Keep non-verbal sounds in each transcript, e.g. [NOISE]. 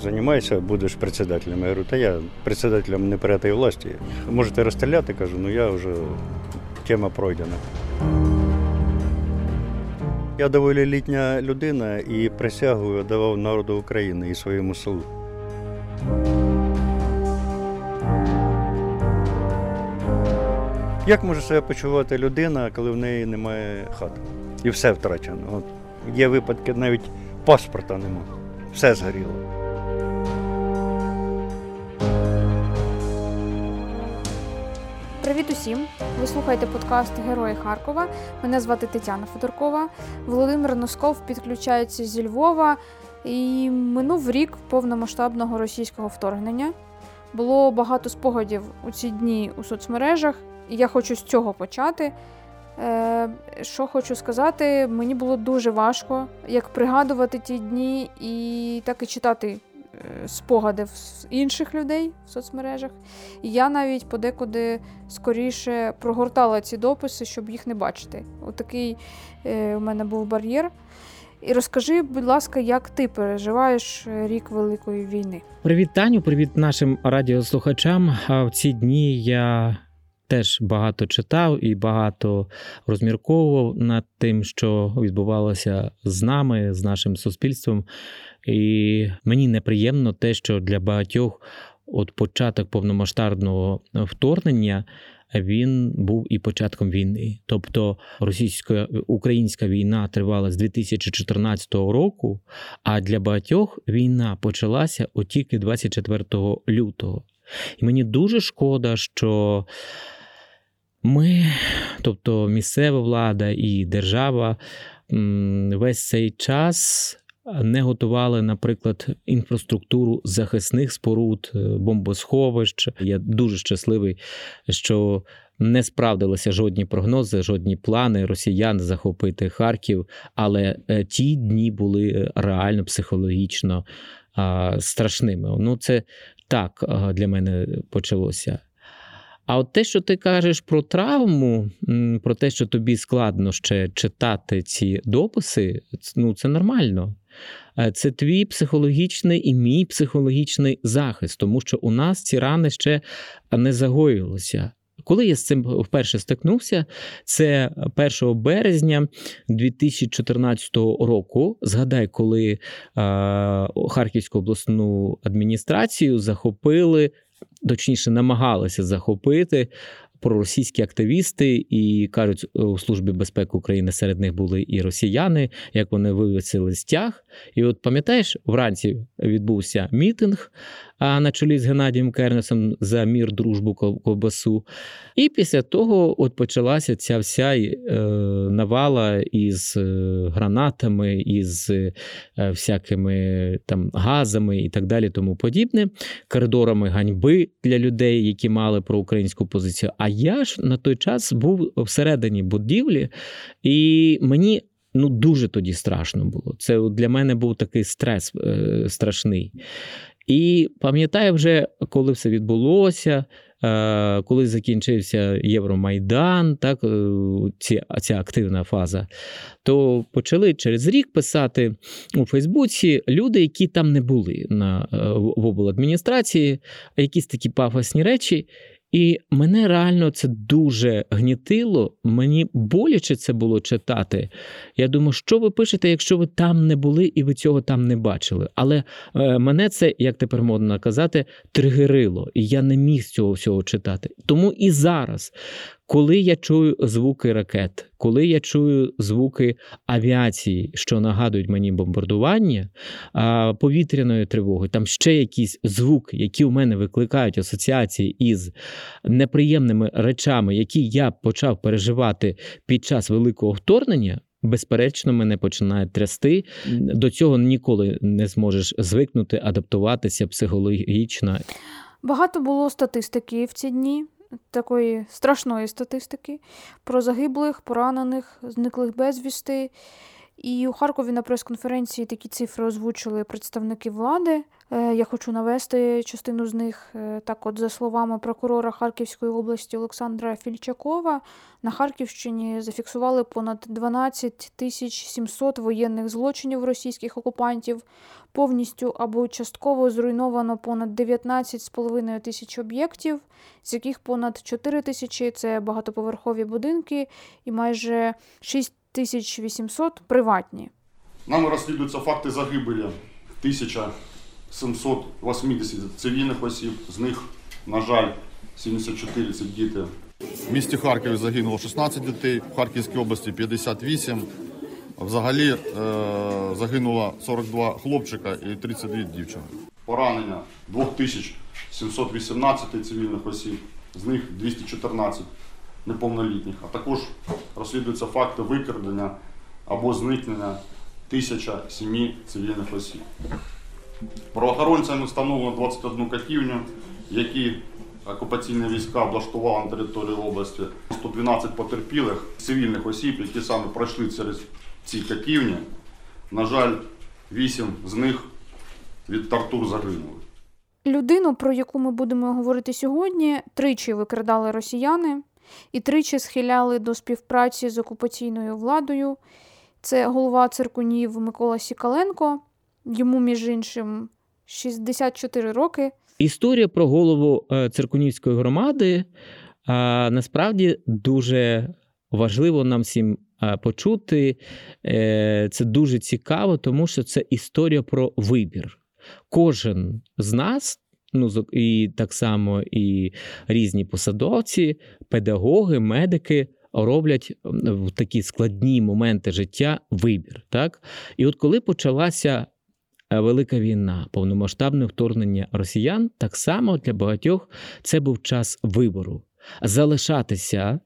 займайся, будеш председателем. Я говорю, та я председателем не при власті. Можете розстріляти, кажу, ну я вже тема пройдена. Я доволі літня людина і присягу давав народу України і своєму селу. Як може себе почувати людина, коли в неї немає хати? І все втрачено. От Є випадки, навіть паспорта немає. Все згоріло. Усім! Ви слухаєте подкаст Герої Харкова. Мене звати Тетяна Федоркова. Володимир Носков підключається зі Львова. І минув рік повномасштабного російського вторгнення. Було багато спогадів у ці дні у соцмережах, і я хочу з цього почати. Е, Що хочу сказати, мені було дуже важко як пригадувати ті дні і так і читати спогади з інших людей в соцмережах. І я навіть подекуди скоріше прогортала ці дописи, щоб їх не бачити. Отакий е, у мене був бар'єр. І розкажи, будь ласка, як ти переживаєш рік Великої війни? Привіт, Таню, привіт нашим радіослухачам. А в ці дні я теж багато читав і багато розмірковував над тим, що відбувалося з нами, з нашим суспільством. І мені неприємно те, що для багатьох от початок повномасштабного вторгнення. Він був і початком війни, тобто російсько-українська війна тривала з 2014 року, а для багатьох війна почалася от тільки 24 лютого. І мені дуже шкода, що ми, тобто місцева влада і держава, весь цей час не готували, наприклад, інфраструктуру захисних споруд, е, бомбосховищ. Я дуже щасливий, що не справдилися жодні прогнози, жодні плани росіян захопити Харків. Але е, ті дні були реально психологічно страшними. Ну, це так для мене почалося. А от те, що ти кажеш про травму, про те, що тобі складно ще читати ці дописи, ну це нормально. Е, це твій психологічний і мій психологічний захист, тому що у нас ці рани ще не загоїлися. Коли я з цим вперше стикнувся, це 1 березня 2014 року. Згадай, коли Харківську обласну адміністрацію захопили точніше намагалися захопити проросійські активісти і кажуть, у службі безпеки України серед них були і росіяни, як вони вивісили стяг. І от пам'ятаєш, вранці відбувся мітинг на чолі з Геннадієм Кернесом за мір, дружбу ковбасу. І після того от почалася ця вся е, навала із е, гранатами, із е, всякими там газами і так далі, тому подібне, коридорами ганьби для людей, які мали проукраїнську позицію. А я ж на той час був всередині будівлі, і мені. Ну, дуже тоді страшно було. Це для мене був такий стрес страшний. І пам'ятаю, вже коли все відбулося, е, коли закінчився Євромайдан, так, е, ці, ця активна фаза, то почали через рік писати у Фейсбуці люди, які там не були на, в обладміністрації, якісь такі пафосні речі. І мене реально це дуже гнітило, мені боляче це було читати. Я думаю, що ви пишете, якщо ви там не були і ви цього там не бачили. Але е, мене це, як тепер модно казати, тригерило, і я не міг цього всього читати. Тому і зараз, коли я чую звуки ракет, коли я чую звуки авіації, що нагадують мені бомбардування повітряної тривоги, там ще якісь звуки, які у мене викликають асоціації із неприємними речами, які я почав переживати під час великого вторгнення. Безперечно, мене починає трясти. До цього ніколи не зможеш звикнути, адаптуватися психологічно. Багато було статистики в ці дні такої страшної статистики про загиблих, поранених, зниклих безвісти. І у Харкові на прес-конференції такі цифри озвучили представники влади. Е, я хочу навести частину з них. Е, так, от, за словами прокурора Харківської області Олександра Фільчакова, на Харківщині зафіксували понад 12 тисяч 700 воєнних злочинів російських окупантів. Повністю або частково зруйновано понад 19,5 тисяч об'єктів, з яких понад 4 тисячі це багатоповерхові будинки і майже 6 1800 приватні. Нами розслідуються факти загибелі 1780 цивільних осіб, з них, на жаль, 74 це діти. В місті Харкові загинуло 16 дітей, в Харківській області 58. Взагалі е, загинуло 42 хлопчика і 32 дівчини. Поранення 2718 цивільних осіб, з них 214 неповнолітніх, а також розслідуються факти викрадення або зникнення 1007 цивільних осіб. Правоохоронцями встановлено 21 катівню, які окупаційні війська облаштували на території області, 112 потерпілих цивільних осіб, які саме пройшли через ці катівні. На жаль, 8 з них від тортур загинули. Людину, про яку ми будемо говорити сьогодні, тричі викрадали росіяни і тричі схиляли до співпраці з окупаційною владою. Це голова циркунів Микола Сікаленко, йому, між іншим, 64 роки. Історія про голову е, циркунівської громади насправді дуже важливо нам всім почути. Е, це дуже цікаво, тому що це історія про вибір. Кожен з нас ну і так само і різні посадовці, педагоги, медики. Роблять в такі складні моменти життя вибір. Так? І от коли почалася е, велика війна, повномасштабне вторгнення росіян, так само для багатьох це був час вибору залишатися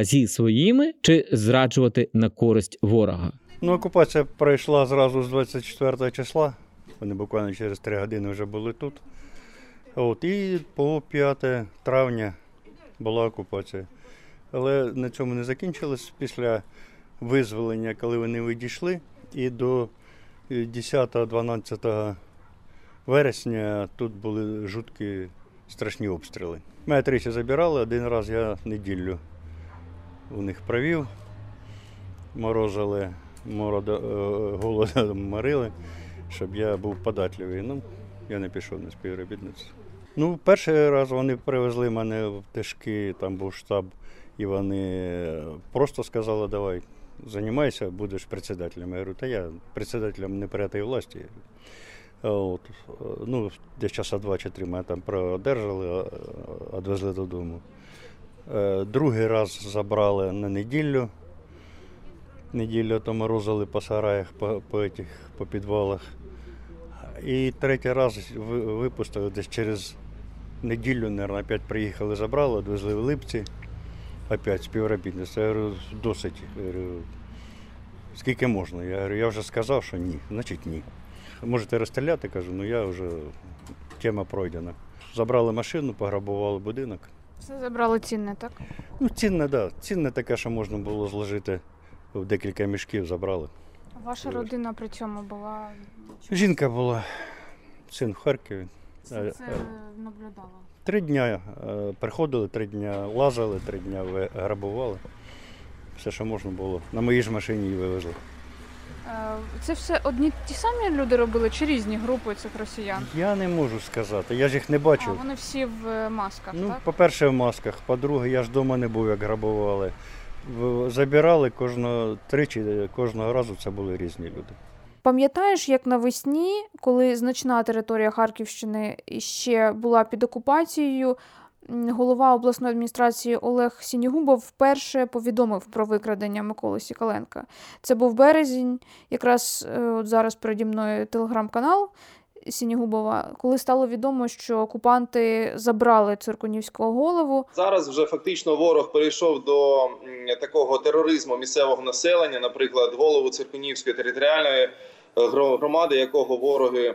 зі своїми чи зраджувати на користь ворога. Ну, окупація пройшла зразу з 24 числа. Вони буквально через три години вже були тут. От, І по 5 травня була окупація. Але на цьому не закінчилось після визволення, коли вони відійшли, і до 10-12 вересня тут були жуткі страшні обстріли. Мене тричі забирали, один раз я неділю у них провів, морозили, морода, е, голодом морили, щоб я був податливий. Ну, я не пішов на співробітництво. Ну, перший раз вони привезли мене в тишки, там був штаб, і вони просто сказали, давай, займайся, будеш председателем. Я говорю, та я председателем не неприятої власті. От. Ну, Десь часа два чи три мене там продержали, відвезли додому. Е, другий раз забрали на неділю. Неділю то морозили по сараях, по по, этих, по підвалах. І третій раз випустили десь через неділю, мабуть, опять приїхали, забрали, відвезли в Липці, опять співробітництво. Я говорю, досить. Я говорю, скільки можна? Я говорю, я вже сказав, що ні, значить ні. Можете розстріляти, кажу, ну я вже тема пройдена. Забрали машину, пограбували будинок. Все забрали цінне, так? Ну, цінне, так. Да. Цінне таке, що можна було зложити в декілька мішків, забрали. Ваша родина при цьому була. Жінка була, син в Харкові. Це, е, наблюдала. Три дня е, приходили, три дня лазили, три дня грабували. Все, що можна було. На моїй ж машині її вивезли. Е, це все одні ті самі люди робили чи різні групи цих росіян? Я не можу сказати, я ж їх не бачив. А Вони всі в масках. Ну, так? по-перше, в масках, по-друге, я ж вдома не був, як грабували. Забирали кожного тричі, кожного разу це були різні люди. Пам'ятаєш, як навесні, коли значна територія Харківщини ще була під окупацією, голова обласної адміністрації Олег Сінігубов вперше повідомив про викрадення Миколи Сікаленка. Це був березень, якраз е, от зараз переді мною телеграм-канал. Сінігубова, коли стало відомо, що окупанти забрали циркунівського голову. Зараз вже фактично ворог перейшов до такого тероризму місцевого населення, наприклад, голову циркунівської територіальної е, громади, якого вороги е,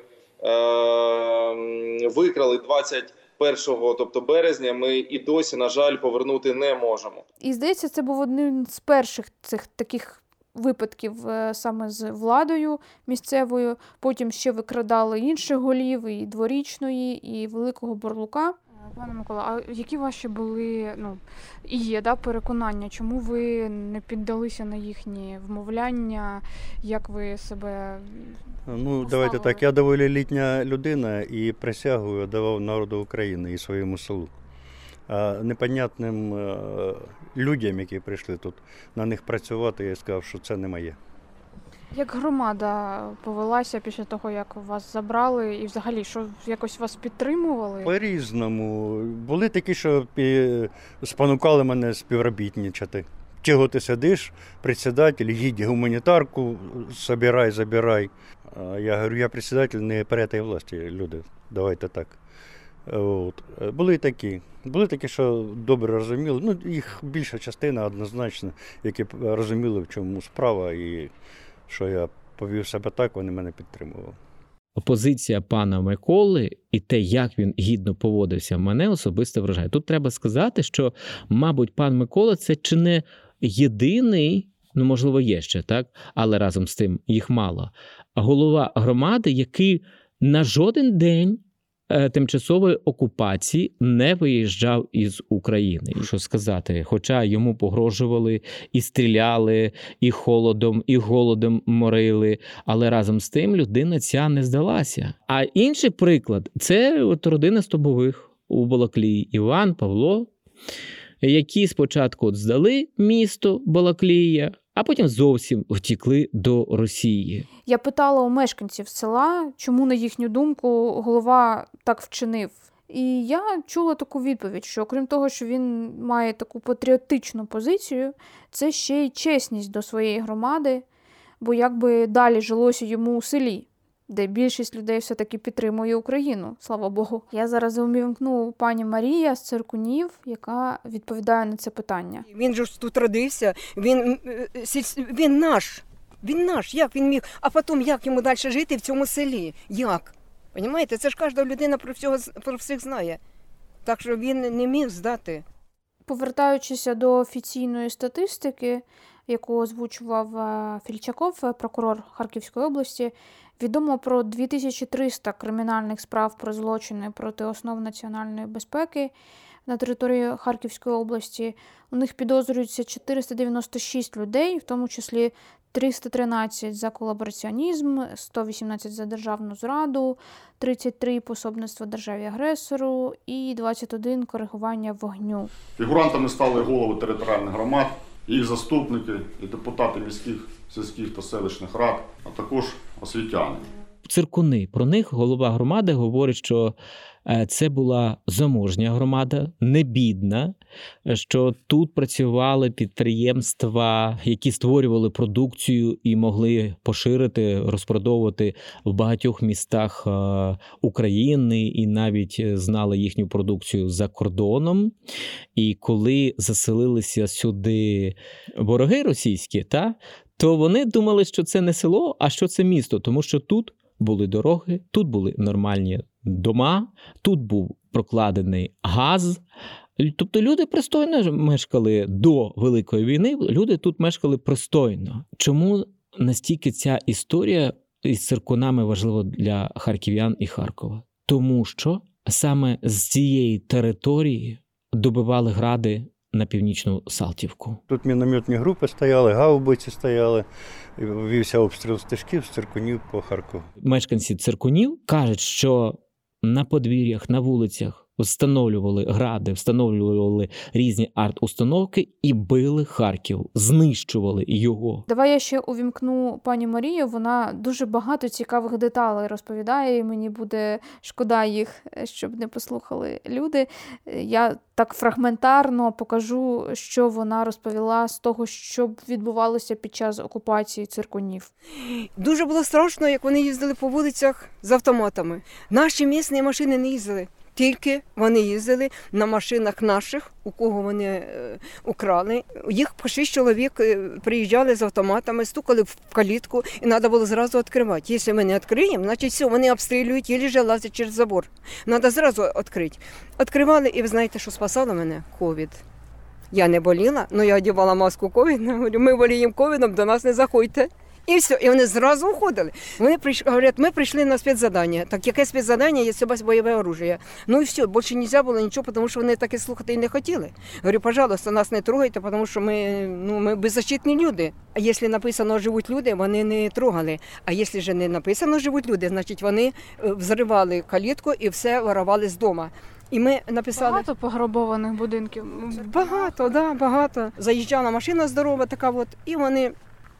викрали 21 тобто березня, ми і досі, на жаль, повернути не можемо. І здається, це був один з перших цих таких випадків е, саме з владою місцевою. Потім ще викрадали інших голів, і дворічної, і великого борлука. Пане Микола, а які ваші були ну і є да, переконання? Чому ви не піддалися на їхні вмовляння? Як ви себе Ну, давайте так. Я доволі літня людина і присягу давав народу України і своєму селу. А непонятним е, людям, які прийшли тут, на них працювати, я сказав, що це не моє. як громада повелася після того, як вас забрали, і взагалі що якось вас підтримували? По-різному. Були такі, що спонукали мене співробітничати. Чого ти сидиш, председатель, їдь гуманітарку, собирай, забирай. Я говорю, я председатель не перетої власті, люди. Давайте так. От. Були і такі. Були такі, що добре розуміли. Ну, їх більша частина однозначно, які розуміли, в чому справа, і що я повів себе так, вони мене підтримували. Позиція пана Миколи і те, як він гідно поводився, мене особисто вражає. Тут треба сказати, що, мабуть, пан Микола це чи не єдиний, ну можливо, є ще так, але разом з тим їх мало. Голова громади, який на жоден день. Е, Тимчасової окупації не виїжджав із України. І Що сказати, хоча йому погрожували і стріляли, і холодом, і голодом морили, але разом з тим людина ця не здалася. А інший приклад це от родина Стобових у Балаклії Іван, Павло, які спочатку от здали місто Балаклія, а потім зовсім втікли до Росії. Я питала у мешканців села, чому, на їхню думку, голова так вчинив. І я чула таку відповідь, що окрім того, що він має таку патріотичну позицію, це ще й чесність до своєї громади, бо якби далі жилося йому у селі, де більшість людей все-таки підтримує Україну, слава Богу. Я зараз увімкну пані Марія з циркунів, яка відповідає на це питання. Він же ж тут родився, він, е, він наш. Він наш. Як він міг? А потім як йому далі жити в цьому селі? Як? Понімаєте? Це ж кожна людина про, всього, про всіх знає. Так що він не міг здати. Повертаючися до офіційної статистики, яку озвучував е, Фільчаков, е, прокурор Харківської області, відомо про 2300 кримінальних справ про злочини проти основ національної безпеки на території Харківської області. У них підозрюється 496 людей, в тому числі 313 за колабораціонізм, 118 за державну зраду, 33 пособництво державі-агресору і 21 коригування вогню. Фігурантами стали голови територіальних громад, їх заступники і депутати міських, сільських та селищних рад, а також освітяни. Циркуни про них голова громади говорить, що е, це була заможня громада, не бідна, що тут працювали підприємства, які створювали продукцію і могли поширити, розпродовувати в багатьох містах е, України і навіть е, знали їхню продукцію за кордоном. І коли заселилися сюди вороги російські, та, то вони думали, що це не село, а що це місто, тому що тут були дороги, тут були нормальні дома, тут був прокладений газ. Тобто люди пристойно мешкали до Великої війни, люди тут мешкали пристойно. Чому настільки ця історія із циркунами важлива для харків'ян і Харкова? Тому що саме з цієї території добивали гради на північну Салтівку. Тут мінометні групи стояли, гаубиці стояли, вівся обстріл стежків з циркунів по Харкову. Мешканці циркунів кажуть, що на подвір'ях, на вулицях встановлювали гради, встановлювали різні арт-установки і били Харків, знищували його. Давай я ще увімкну пані Марію. Вона дуже багато цікавих деталей розповідає, і мені буде шкода їх, щоб не послухали люди. Я так фрагментарно покажу, що вона розповіла з того, що відбувалося під час окупації циркунів. Дуже було страшно, як вони їздили по вулицях з автоматами. Наші місні машини не їздили. Тільки вони їздили на машинах наших, у кого вони е, украли. Їх по шість чоловік е, приїжджали з автоматами, стукали в калітку, і треба було зразу відкривати. Якщо ми не відкриємо, значить все, вони обстрілюють і же лазять через забор. Треба зразу відкрити. Відкривали, і ви знаєте, що спасало мене? Ковід. Я не боліла, але я одягала маску ковід. [LAUGHS] Ми боліємо ковідом, до нас не заходьте. І все, і вони зразу уходили. Вони прийшли, говорять, ми прийшли на спецзадання. Так яке спецзадання, є вас бойове оружие. Ну і все, більше не можна було нічого, тому що вони таке слухати і не хотіли. Говорю, пожалуйста, нас не трогайте, тому що ми, ну, ми беззащитні люди. А якщо написано живуть люди, вони не трогали. А якщо ж не написано живуть люди, значить вони е, взривали калітку і все воровали з дому. І ми написали. Багато пограбованих будинків. Багато, да, багато. Заїжджала машина здорова, така от, і вони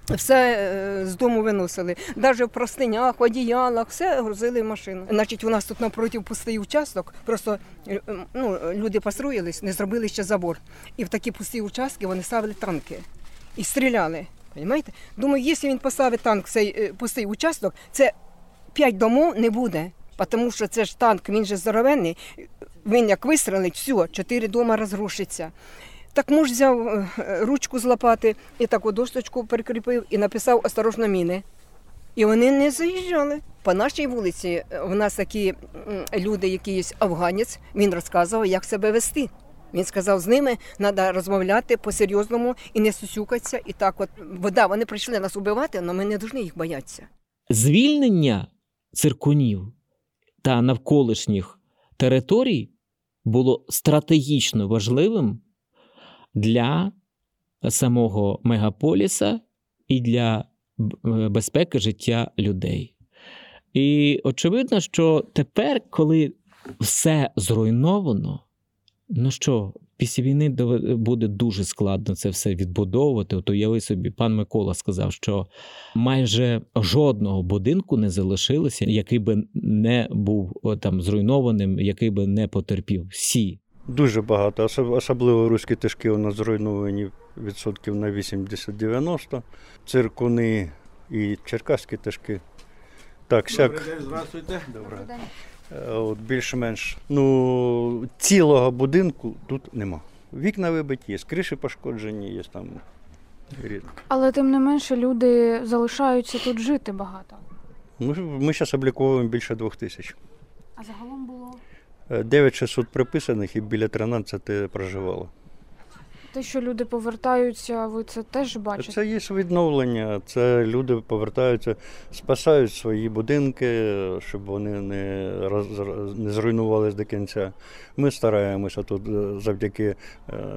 все е, з дому виносили. Навіть в простинях, одіялах, все грузили в машину. Значить, у нас тут напроти пустий участок, просто е, ну, люди построїлись, не зробили ще забор. І в такі пусті участки вони ставили танки і стріляли. Понимаєте? Думаю, якщо він поставить танк в цей е, пустий участок, це п'ять домов не буде. Тому що це ж танк, він же здоровенний. Він як вистрелить, все, чотири дома розрушиться. Так муж взяв е, ручку з лопати і таку досточку прикріпив і написав осторожно міни. І вони не заїжджали. По нашій вулиці е, в нас такі люди, якийсь афганець, він розказував, як себе вести. Він сказав, з ними треба розмовляти по-серйозному і не сусюкатися. І так, от вода, вони прийшли нас убивати, але ми не повинні їх боятися. Звільнення циркунів та навколишніх територій було стратегічно важливим для самого мегаполіса і для е, безпеки життя людей. І очевидно, що тепер, коли все зруйновано, ну що, після війни буде дуже складно це все відбудовувати. От уяви собі, пан Микола сказав, що майже жодного будинку не залишилося, який би не був там зруйнованим, який би не потерпів. Всі. Дуже багато, особ- особливо руські тишки у нас зруйновані відсотків на 80-90. Циркуни і черкаські тишки. Так, сяк. здравствуйте. Добре. От більш-менш. Ну, цілого будинку тут нема. Вікна вибиті, є, криші пошкоджені, є там. рідко. Але тим не менше люди залишаються тут жити багато. Ми, ми зараз обліковуємо більше двох тисяч. А загалом було 9600 приписаних і біля 13 проживало. те, що люди повертаються, ви це теж бачите. Це є відновлення. Це люди повертаються, спасають свої будинки, щоб вони не, роз, не зруйнувалися до кінця. Ми стараємося тут е, завдяки е,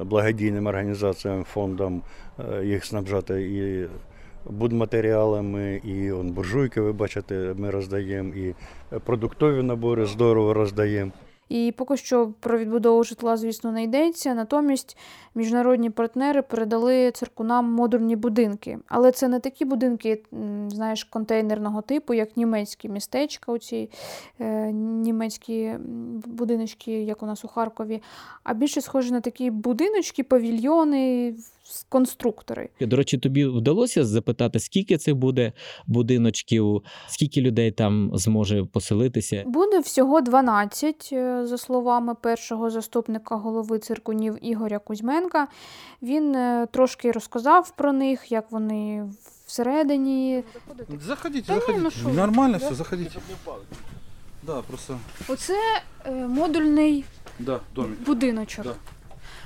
благодійним організаціям, фондам е, їх снабжати і будматеріалами, і он, буржуйки, ви бачите, ми роздаємо, і продуктові набори здорово роздаємо. І поки що про відбудову житла, звісно, не йдеться. Натомість міжнародні партнери передали циркунам модульні будинки. Але це не такі будинки, знаєш, контейнерного типу, як німецькі містечка, оці е, німецькі будиночки, як у нас у Харкові, а більше схожі на такі будиночки, павільйони, конструктори. До речі, тобі вдалося запитати, скільки це буде будиночків, скільки людей там зможе поселитися? Буде всього 12, е, за словами першого заступника голови циркунів Ігоря Кузьменка. Він е, трошки розказав про них, як вони всередині. Заходите, Да не, заходите. ну Нормально да? все, заходите. Да, просто. Оце е, модульний Да, домик. будиночок. Да.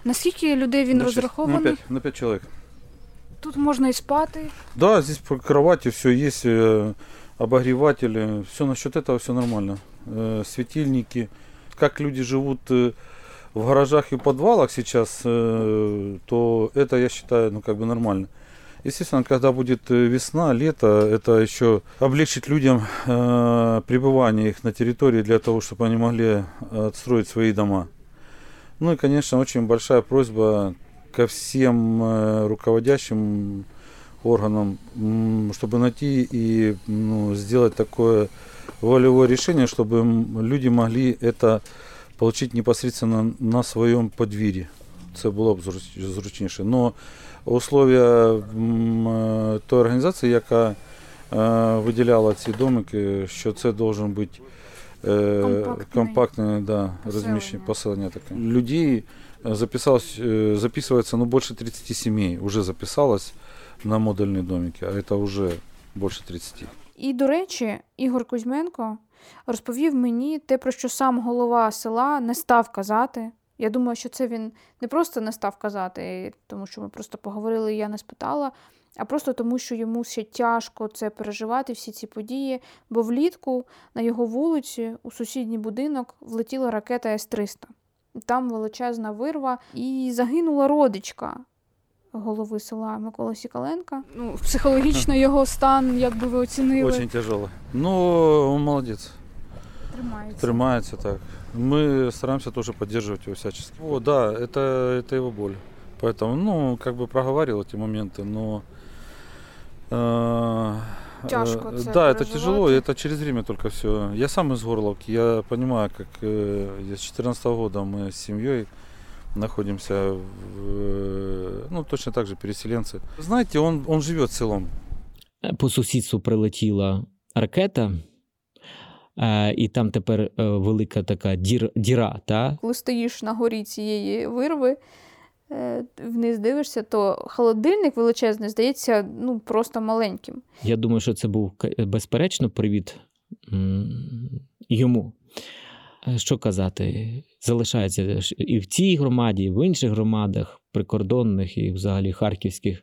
Наскільки людей він На шесть- розрахований? На 5, на пять человек. Тут можна і спати. Да, здесь по кровати все есть, э, обогреватели, все насчет этого все нормально. Э, светильники. Как люди живут э, в гаражах и подвалах сейчас, э, то это я считаю, ну как бы нормально. Естественно, когда будет э, весна, лето, это еще облегчит людям э, пребывание их на территории для того, чтобы они могли отстроить свои дома. Ну и, конечно, очень большая просьба ко всем э, руководящим органам, м, чтобы найти и ну, сделать такое волевое решение, чтобы м, люди могли это получить непосредственно на своем подвір'ї. Це було б зруч- зручніше. Но условия м, е, тої організації, яка е, виділяла ці домики, що це должен бути компактне да, Поселення. розміщення, поселення таке. Людей е, записалось, е, записывается ну, больше 30 семей, уже записалось на модульні домики, а это уже більше 30. І, до речі, Ігор Кузьменко розповів мені те, про що сам голова села не став казати Я думаю, що це він не просто не став казати, тому що ми просто поговорили, і я не спитала, а просто тому, що йому ще тяжко це переживати, всі ці події. Бо влітку на його вулиці у сусідній будинок влетіла ракета С-300. Там величезна вирва, і загинула родичка голови села Миколи Сікаленка. Ну, психологічно його стан, як би ви оцінили? Очень тяжело. Но он молодец. Тримається. Тримается так. Мы стараемся тоже поддерживать его всячески. О, да, это, это его боль. Поэтому, ну, как бы проговаривал эти моменты, но... э, Тяжко э, це Да, это переживати. тяжело, и это через время только все. Я сам из Горловки, я понимаю, как э, я с 2014 года мы с семьей находимся, в, э, ну, точно так же переселенцы. Знаете, он, он живет селом. По сусідству прилетіла ракета, е, і там тепер е, велика така дір, діра. Та? Коли стоїш на горі цієї вирви, е, вниз дивишся, то холодильник величезний здається ну, просто маленьким. Я думаю, що це був безперечно привід м, йому. Е, Що казати, залишається і в цій громаді, і в інших громадах, прикордонних і взагалі харківських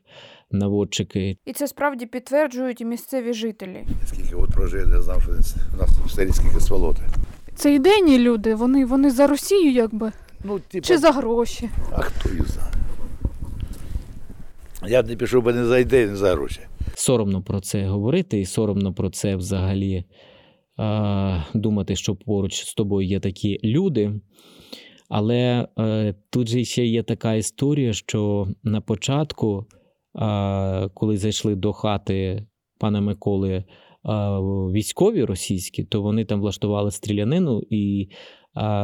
наводчики. І це справді підтверджують і місцеві жителі. Скільки от прожив, не знав, що у нас в селі скільки сволоти. Це ідейні люди, вони, вони за Росію, якби, Ну, типу, чи за гроші. а хто їх знає? Я б не пішов би не за ідею, не за гроші. Соромно про це говорити, і соромно про це взагалі е, думати, що поруч з тобою є такі люди. Але е, тут же ще є така історія, що на початку, е, коли зайшли до хати пана Миколи е, військові російські, то вони там влаштували стрілянину і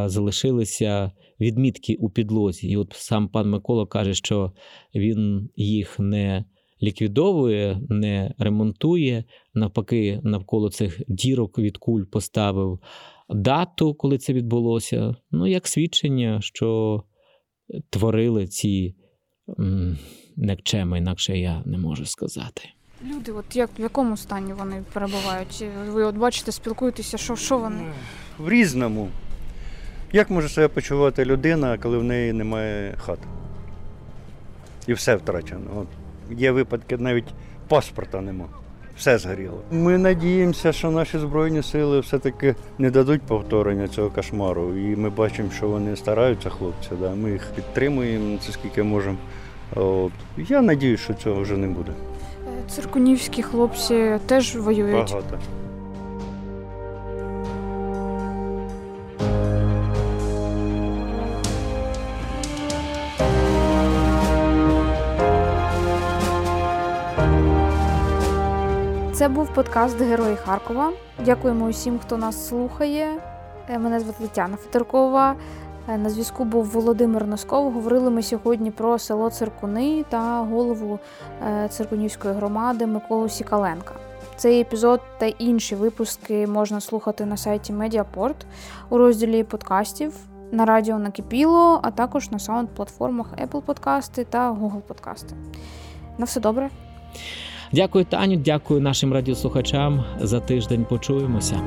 залишилися відмітки у підлозі. І от сам пан Микола каже, що він їх не ліквідовує, не ремонтує. Навпаки, навколо цих дірок від куль поставив дату, коли це відбулося. Ну, як свідчення, що творили ці некчеми, інакше я не можу сказати. Люди, от як в якому стані вони перебувають? Ви от бачите, спілкуєтеся, що, що вони? В різному. Як може себе почувати людина, коли в неї немає хати? І все втрачено. От. Є випадки, навіть паспорта нема. Все згоріло. Ми надіємося, що наші Збройні сили все-таки не дадуть повторення цього кошмару. І ми бачимо, що вони стараються, хлопці. Да? Ми їх підтримуємо, це скільки можемо. От. Я надіюсь, що цього вже не буде. Циркунівські хлопці теж воюють. Багато. Це був подкаст Герої Харкова. Дякуємо усім, хто нас слухає. Е, Мене звати Тетяна Федоркова. Е, На зв'язку був Володимир Носков. Говорили ми сьогодні про село Циркуни та голову е, Циркунівської громади Миколу Сікаленка. Цей епізод та інші випуски можна слухати на сайті Медіапорт у розділі подкастів на радіо Накипіло, а також на саунд-платформах Apple Подкасти та Google Подкасти. На все добре. Дякую, Таню, дякую нашим радіослухачам. За тиждень почуємося.